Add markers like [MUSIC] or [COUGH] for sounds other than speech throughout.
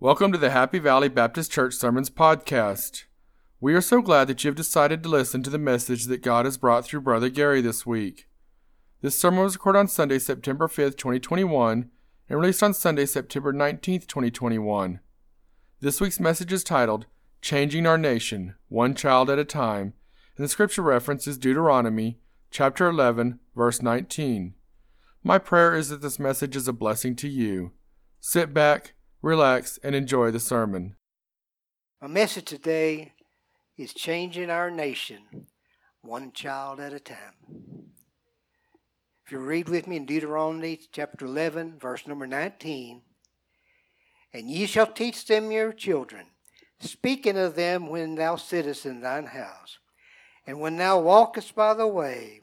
Welcome to the Happy Valley Baptist Church Sermons Podcast. We are so glad that you have decided to listen to the message that God has brought through Brother Gary this week. This sermon was recorded on Sunday, September 5th, 2021, and released on Sunday, September 19th, 2021. This week's message is titled Changing Our Nation, One Child at a Time, and the scripture reference is Deuteronomy chapter 11, verse 19. My prayer is that this message is a blessing to you. Sit back relax, and enjoy the sermon. My message today is changing our nation one child at a time. If you read with me in Deuteronomy chapter 11, verse number 19, and ye shall teach them your children, speaking of them when thou sittest in thine house, and when thou walkest by the way,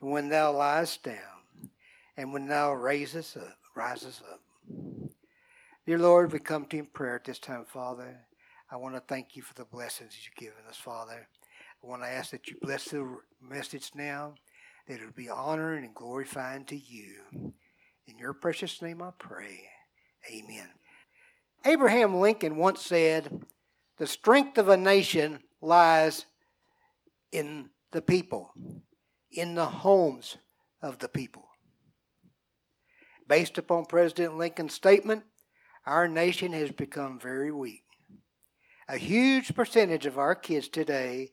and when thou liest down, and when thou raisest up, risest up. Dear Lord, we come to you in prayer at this time, Father. I want to thank you for the blessings you've given us, Father. I want to ask that you bless the message now, that it will be honoring and glorifying to you. In your precious name I pray. Amen. Abraham Lincoln once said, The strength of a nation lies in the people, in the homes of the people. Based upon President Lincoln's statement, our nation has become very weak. A huge percentage of our kids today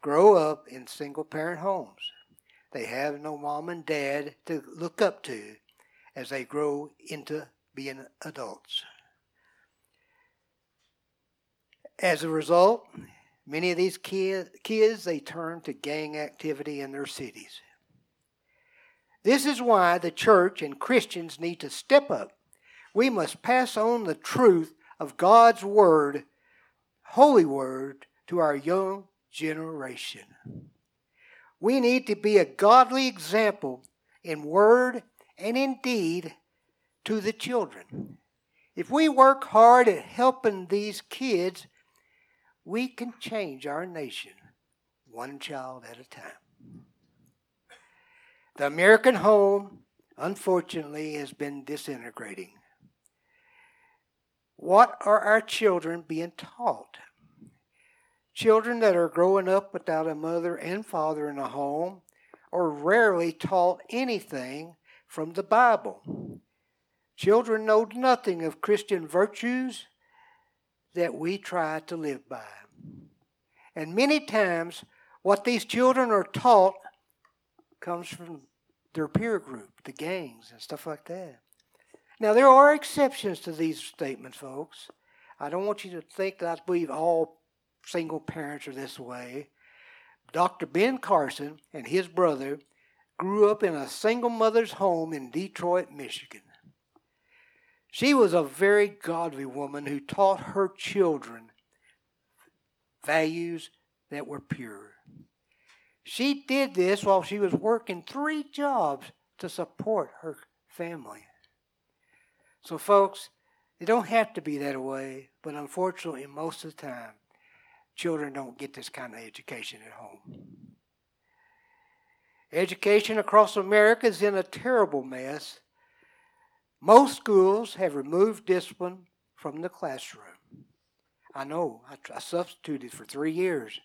grow up in single parent homes. They have no mom and dad to look up to as they grow into being adults. As a result, many of these kids, they turn to gang activity in their cities. This is why the church and Christians need to step up we must pass on the truth of God's Word, Holy Word, to our young generation. We need to be a godly example in word and in deed to the children. If we work hard at helping these kids, we can change our nation one child at a time. The American home, unfortunately, has been disintegrating. What are our children being taught? Children that are growing up without a mother and father in a home are rarely taught anything from the Bible. Children know nothing of Christian virtues that we try to live by. And many times, what these children are taught comes from their peer group, the gangs, and stuff like that. Now, there are exceptions to these statements, folks. I don't want you to think that I believe all single parents are this way. Dr. Ben Carson and his brother grew up in a single mother's home in Detroit, Michigan. She was a very godly woman who taught her children values that were pure. She did this while she was working three jobs to support her family. So, folks, it don't have to be that way, but unfortunately, most of the time, children don't get this kind of education at home. Education across America is in a terrible mess. Most schools have removed discipline from the classroom. I know, I, I substituted for three years,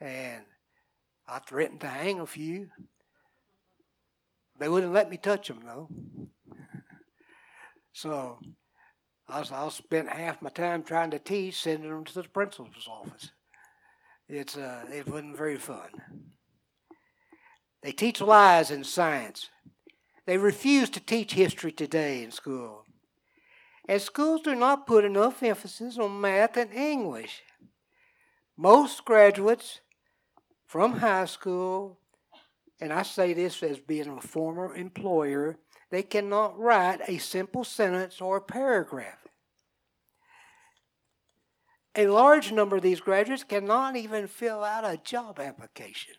and I threatened to hang a few. They wouldn't let me touch them, though. So I, was, I spent half my time trying to teach, sending them to the principal's office. It's, uh, it wasn't very fun. They teach lies in science. They refuse to teach history today in school. And schools do not put enough emphasis on math and English. Most graduates from high school, and I say this as being a former employer, they cannot write a simple sentence or a paragraph. A large number of these graduates cannot even fill out a job application.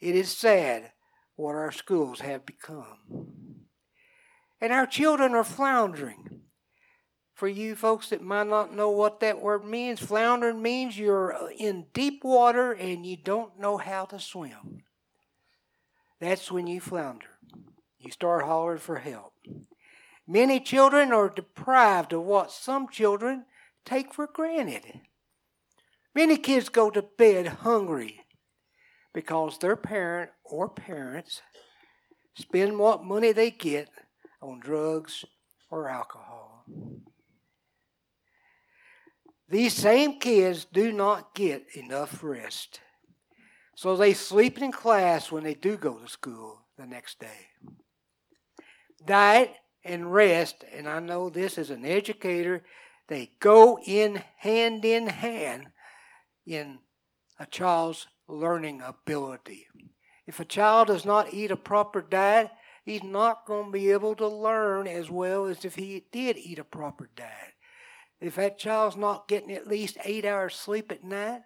It is sad what our schools have become. And our children are floundering. For you folks that might not know what that word means, floundering means you're in deep water and you don't know how to swim. That's when you flounder. You start hollering for help. Many children are deprived of what some children take for granted. Many kids go to bed hungry because their parent or parents spend what money they get on drugs or alcohol. These same kids do not get enough rest. So they sleep in class when they do go to school the next day. Diet and rest, and I know this as an educator, they go in hand in hand in a child's learning ability. If a child does not eat a proper diet, he's not going to be able to learn as well as if he did eat a proper diet. If that child's not getting at least eight hours sleep at night,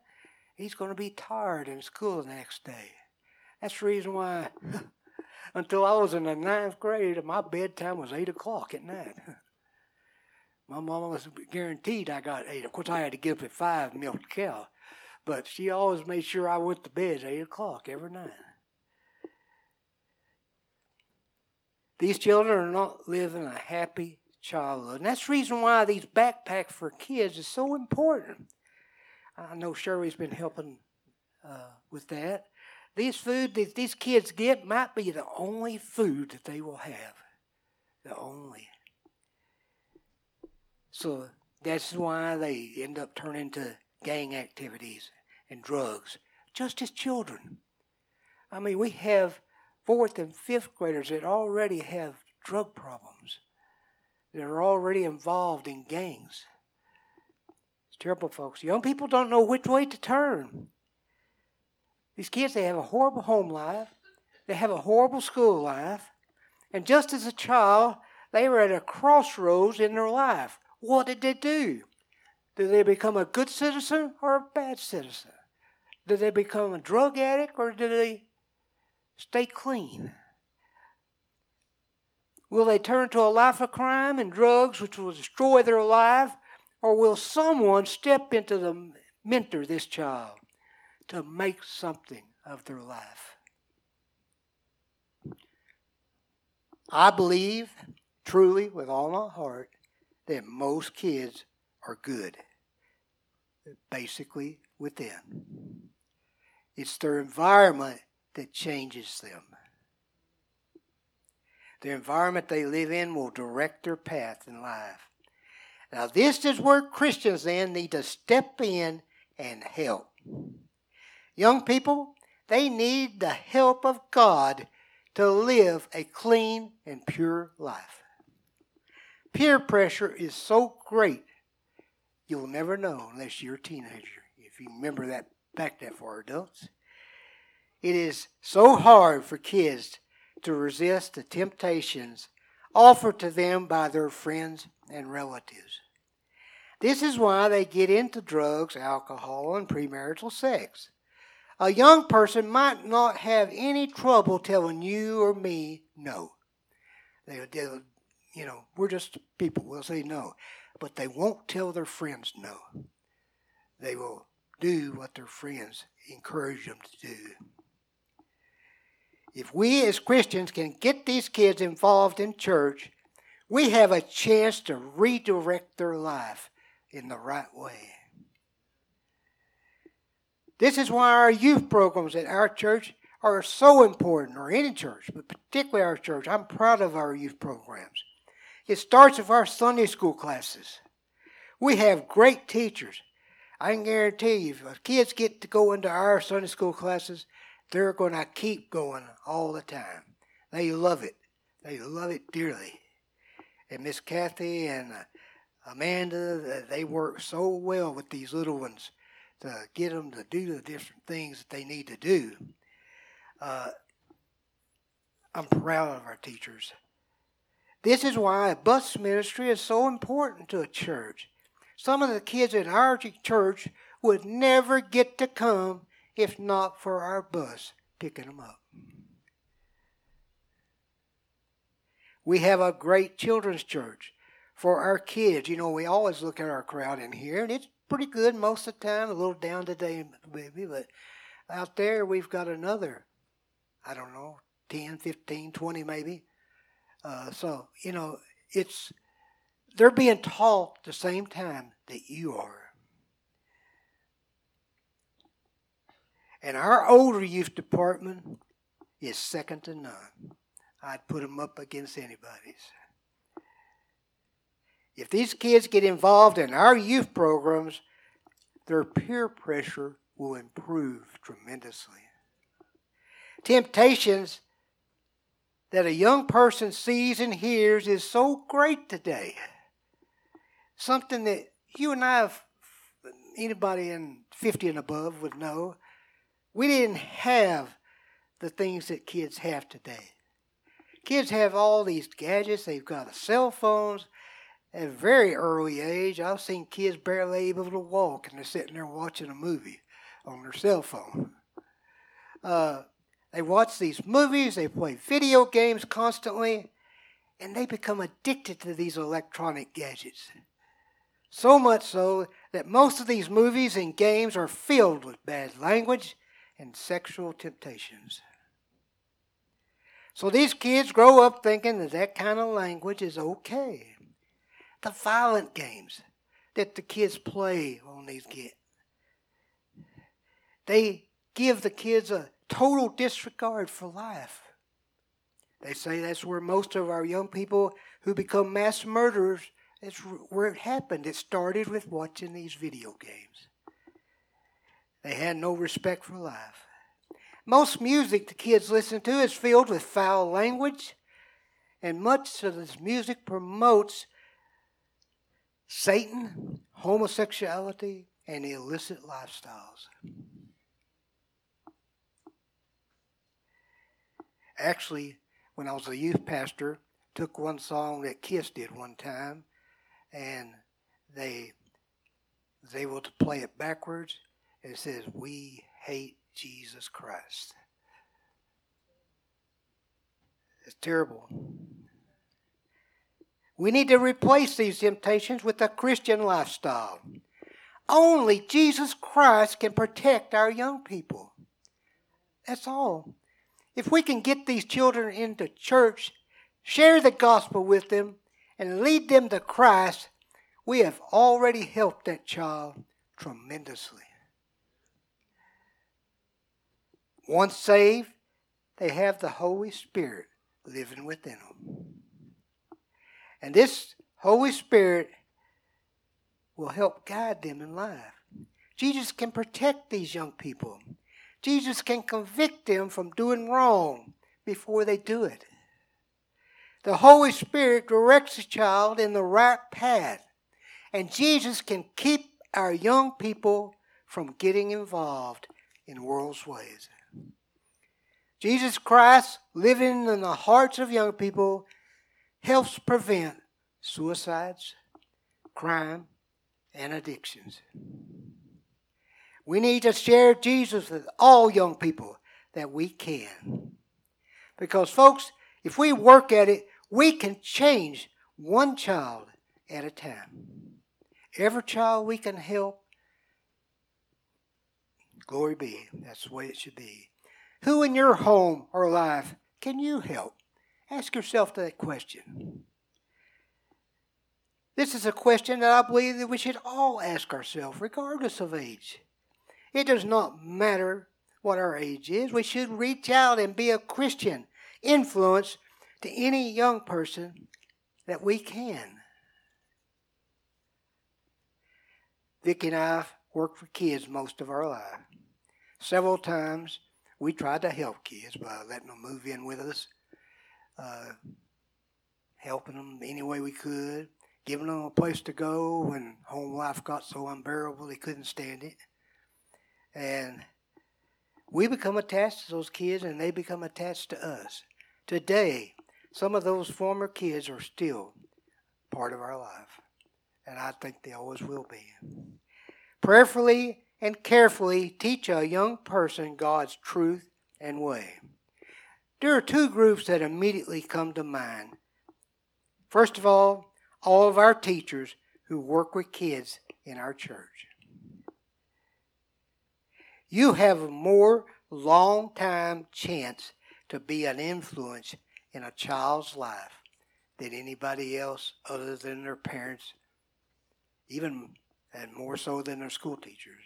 he's going to be tired in school the next day. That's the reason why, [LAUGHS] until I was in the ninth grade, my bedtime was 8 o'clock at night. [LAUGHS] My mama was guaranteed I got 8. Of course, I had to up at 5 and milk the cow. But she always made sure I went to bed at 8 o'clock every night. These children are not living a happy childhood. And that's the reason why these backpacks for kids is so important. I know Sherry's been helping uh, with that. These food that these kids get might be the only food that they will have. The only. So that's why they end up turning to gang activities and drugs, just as children. I mean, we have fourth and fifth graders that already have drug problems, that are already involved in gangs. It's terrible, folks. Young people don't know which way to turn. These kids, they have a horrible home life, they have a horrible school life, and just as a child, they were at a crossroads in their life. What did they do? Did they become a good citizen or a bad citizen? Did they become a drug addict or did they stay clean? Will they turn to a life of crime and drugs which will destroy their life? Or will someone step into the mentor this child to make something of their life? I believe truly with all my heart that most kids are good, basically within. It's their environment that changes them. The environment they live in will direct their path in life. Now, this is where Christians then need to step in and help. Young people, they need the help of God to live a clean and pure life. Peer pressure is so great, you'll never know unless you're a teenager. If you remember that back that far, adults. It is so hard for kids to resist the temptations offered to them by their friends and relatives. This is why they get into drugs, alcohol, and premarital sex. A young person might not have any trouble telling you or me no. They, will you know, we're just people. We'll say no. But they won't tell their friends no. They will do what their friends encourage them to do. If we as Christians can get these kids involved in church, we have a chance to redirect their life in the right way. This is why our youth programs at our church are so important, or any church, but particularly our church. I'm proud of our youth programs. It starts with our Sunday school classes. We have great teachers. I can guarantee you, if kids get to go into our Sunday school classes, they're going to keep going all the time. They love it. They love it dearly. And Miss Kathy and uh, Amanda, they work so well with these little ones to get them to do the different things that they need to do. Uh, I'm proud of our teachers. This is why a bus ministry is so important to a church. Some of the kids in our church would never get to come if not for our bus picking them up. We have a great children's church for our kids. You know, we always look at our crowd in here, and it's pretty good most of the time, a little down today, maybe, but out there we've got another, I don't know, 10, 15, 20 maybe. Uh, so, you know, it's they're being taught the same time that you are. And our older youth department is second to none. I'd put them up against anybody's. If these kids get involved in our youth programs, their peer pressure will improve tremendously. Temptations that a young person sees and hears is so great today. Something that you and I, have, anybody in 50 and above, would know. We didn't have the things that kids have today. Kids have all these gadgets, they've got cell phones. At a very early age, I've seen kids barely able to walk and they're sitting there watching a movie on their cell phone. Uh, they watch these movies, they play video games constantly, and they become addicted to these electronic gadgets. So much so that most of these movies and games are filled with bad language and sexual temptations. So these kids grow up thinking that that kind of language is okay. The violent games that the kids play on these games, they give the kids a total disregard for life. They say that's where most of our young people who become mass murderers, that's where it happened. It started with watching these video games. They had no respect for life. Most music the kids listen to is filled with foul language, and much of this music promotes Satan, homosexuality, and illicit lifestyles. Actually, when I was a youth pastor, took one song that Kiss did one time, and they was able to play it backwards. It says, "We hate Jesus Christ." It's terrible. We need to replace these temptations with a Christian lifestyle. Only Jesus Christ can protect our young people. That's all. If we can get these children into church, share the gospel with them, and lead them to Christ, we have already helped that child tremendously. Once saved, they have the Holy Spirit living within them. And this Holy Spirit will help guide them in life. Jesus can protect these young people. Jesus can convict them from doing wrong before they do it. The Holy Spirit directs the child in the right path, and Jesus can keep our young people from getting involved in world's ways. Jesus Christ living in the hearts of young people helps prevent suicides, crime, and addictions. We need to share Jesus with all young people that we can. Because, folks, if we work at it, we can change one child at a time. Every child we can help, glory be. That's the way it should be. Who in your home or life can you help? Ask yourself that question. This is a question that I believe that we should all ask ourselves, regardless of age. It does not matter what our age is. We should reach out and be a Christian influence to any young person that we can. Vicki and I have worked for kids most of our life. Several times we tried to help kids by letting them move in with us, uh, helping them any way we could, giving them a place to go when home life got so unbearable they couldn't stand it. And we become attached to those kids and they become attached to us. Today, some of those former kids are still part of our life. And I think they always will be. Prayerfully and carefully teach a young person God's truth and way. There are two groups that immediately come to mind. First of all, all of our teachers who work with kids in our church you have a more long time chance to be an influence in a child's life than anybody else other than their parents, even and more so than their school teachers.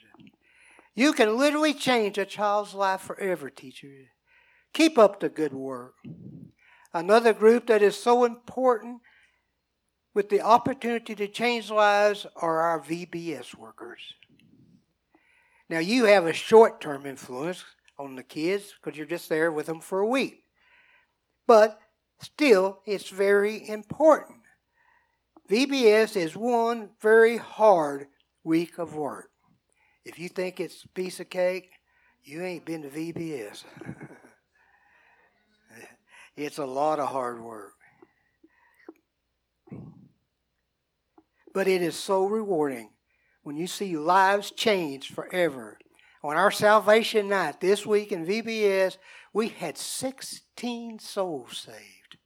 You can literally change a child's life forever, teachers. Keep up the good work. Another group that is so important with the opportunity to change lives are our VBS workers. Now, you have a short term influence on the kids because you're just there with them for a week. But still, it's very important. VBS is one very hard week of work. If you think it's a piece of cake, you ain't been to VBS. [LAUGHS] it's a lot of hard work. But it is so rewarding when you see lives changed forever. On our salvation night this week in VBS, we had 16 souls saved.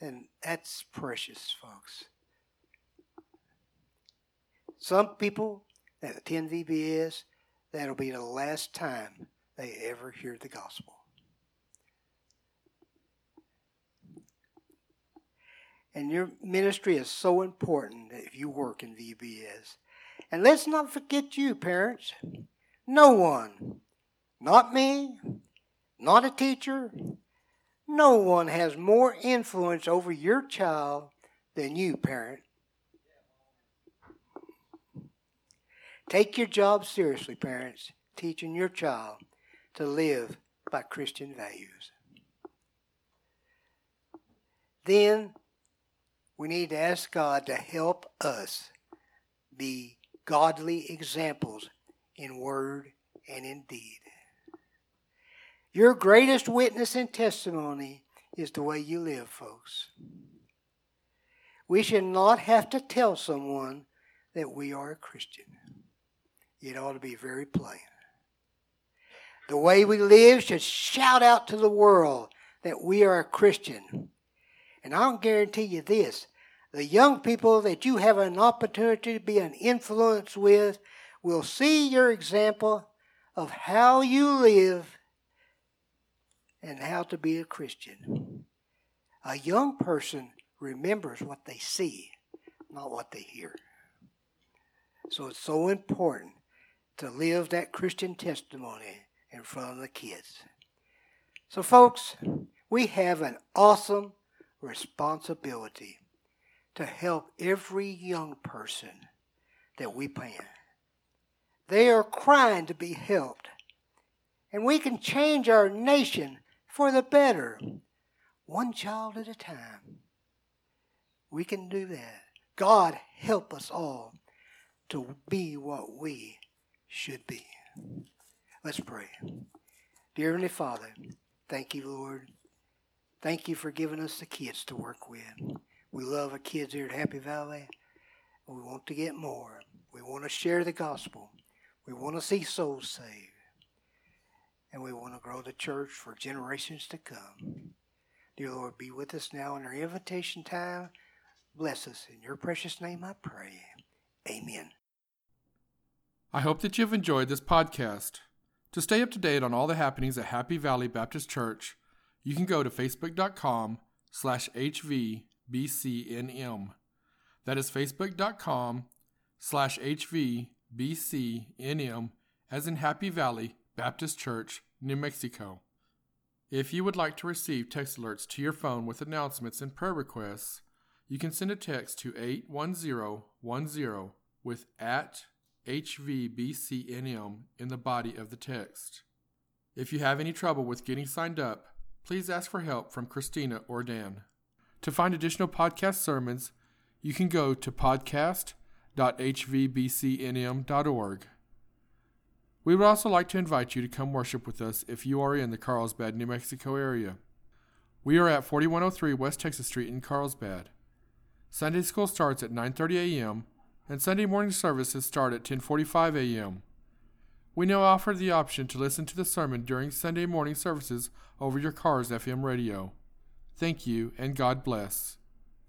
And that's precious, folks. Some people that attend VBS, that'll be the last time they ever hear the gospel. And your ministry is so important if you work in VBS. And let's not forget you, parents. No one, not me, not a teacher, no one has more influence over your child than you, parent. Take your job seriously, parents, teaching your child to live by Christian values. Then we need to ask God to help us be godly examples in word and in deed. Your greatest witness and testimony is the way you live, folks. We should not have to tell someone that we are a Christian. It ought to be very plain. The way we live should shout out to the world that we are a Christian. And I'll guarantee you this the young people that you have an opportunity to be an influence with will see your example of how you live and how to be a Christian. A young person remembers what they see, not what they hear. So it's so important to live that Christian testimony in front of the kids. So, folks, we have an awesome responsibility to help every young person that we plan. They are crying to be helped. And we can change our nation for the better, one child at a time. We can do that. God help us all to be what we should be. Let's pray. Dear Heavenly Father, thank you, Lord. Thank you for giving us the kids to work with. We love our kids here at Happy Valley. We want to get more. We want to share the gospel. We want to see souls saved. And we want to grow the church for generations to come. Dear Lord, be with us now in our invitation time. Bless us. In your precious name I pray. Amen. I hope that you've enjoyed this podcast. To stay up to date on all the happenings at Happy Valley Baptist Church, you can go to facebook.com slash hvbcnm. That is facebook.com slash hvbcnm as in Happy Valley Baptist Church, New Mexico. If you would like to receive text alerts to your phone with announcements and prayer requests, you can send a text to 81010 with at HVBCNM in the body of the text. If you have any trouble with getting signed up, please ask for help from Christina or Dan. To find additional podcast sermons, you can go to podcast.hvbcnm.org. We would also like to invite you to come worship with us if you are in the Carlsbad, New Mexico area. We are at 4103 West Texas Street in Carlsbad. Sunday school starts at 9:30 a.m. and Sunday morning services start at 10:45 a.m. We now offer the option to listen to the sermon during Sunday morning services over your car's FM radio. Thank you and God bless.